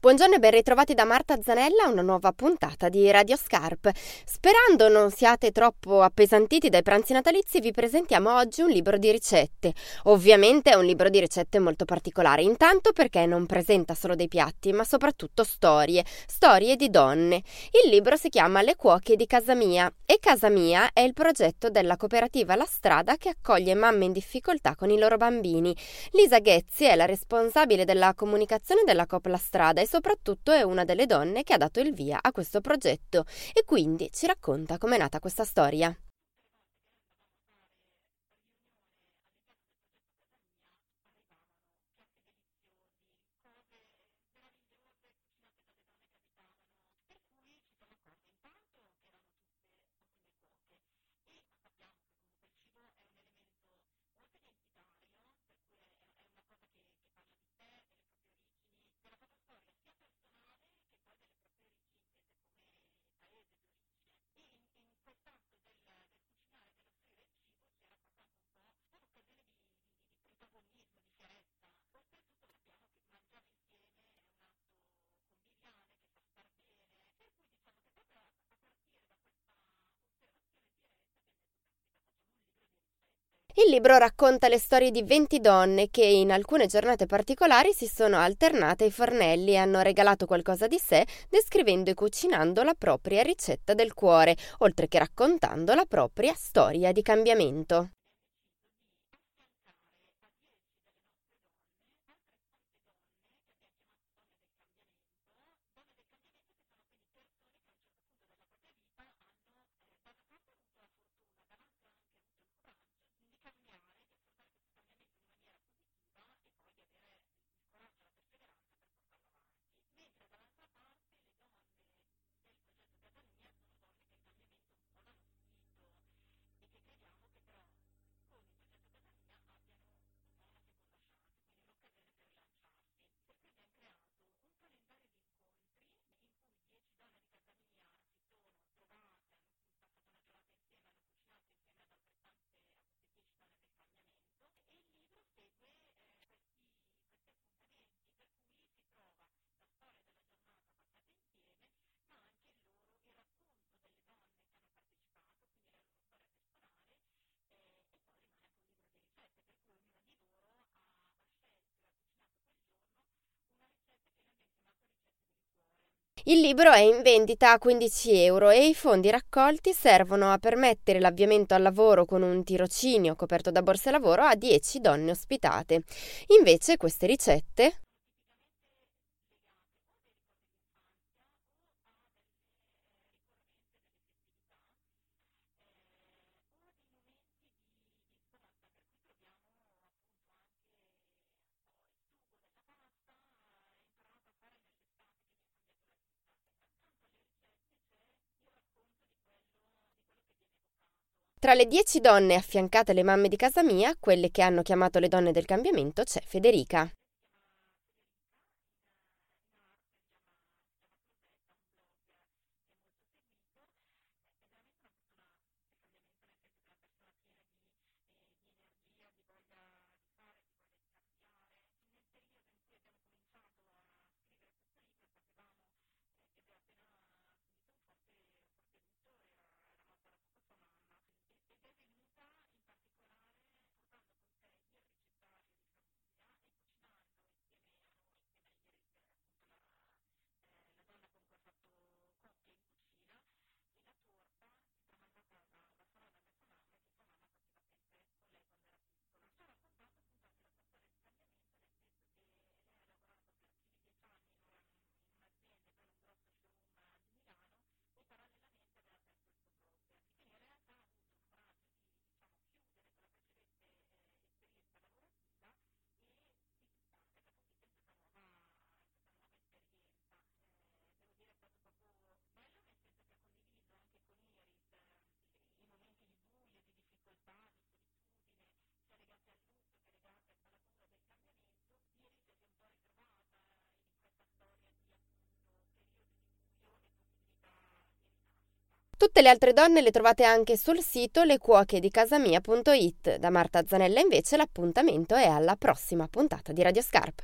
Buongiorno e ben ritrovati da Marta Zanella a una nuova puntata di Radio Scarp. Sperando non siate troppo appesantiti dai pranzi natalizi, vi presentiamo oggi un libro di ricette. Ovviamente è un libro di ricette molto particolare, intanto perché non presenta solo dei piatti, ma soprattutto storie, storie di donne. Il libro si chiama Le cuoche di casa mia e Casa mia è il progetto della cooperativa La Strada che accoglie mamme in difficoltà con i loro bambini. Lisa Ghezzi è la responsabile della comunicazione della Coop La Strada e soprattutto è una delle donne che ha dato il via a questo progetto e quindi ci racconta com'è nata questa storia. Il libro racconta le storie di 20 donne che in alcune giornate particolari si sono alternate ai fornelli e hanno regalato qualcosa di sé, descrivendo e cucinando la propria ricetta del cuore, oltre che raccontando la propria storia di cambiamento. Il libro è in vendita a 15 euro e i fondi raccolti servono a permettere l'avviamento al lavoro con un tirocinio coperto da borse lavoro a 10 donne ospitate. Invece queste ricette Tra le dieci donne affiancate alle mamme di casa mia, quelle che hanno chiamato le donne del cambiamento, c'è Federica. Tutte le altre donne le trovate anche sul sito lecuochedicasamia.it. Da Marta Zanella invece l'appuntamento è alla prossima puntata di Radio Scarp.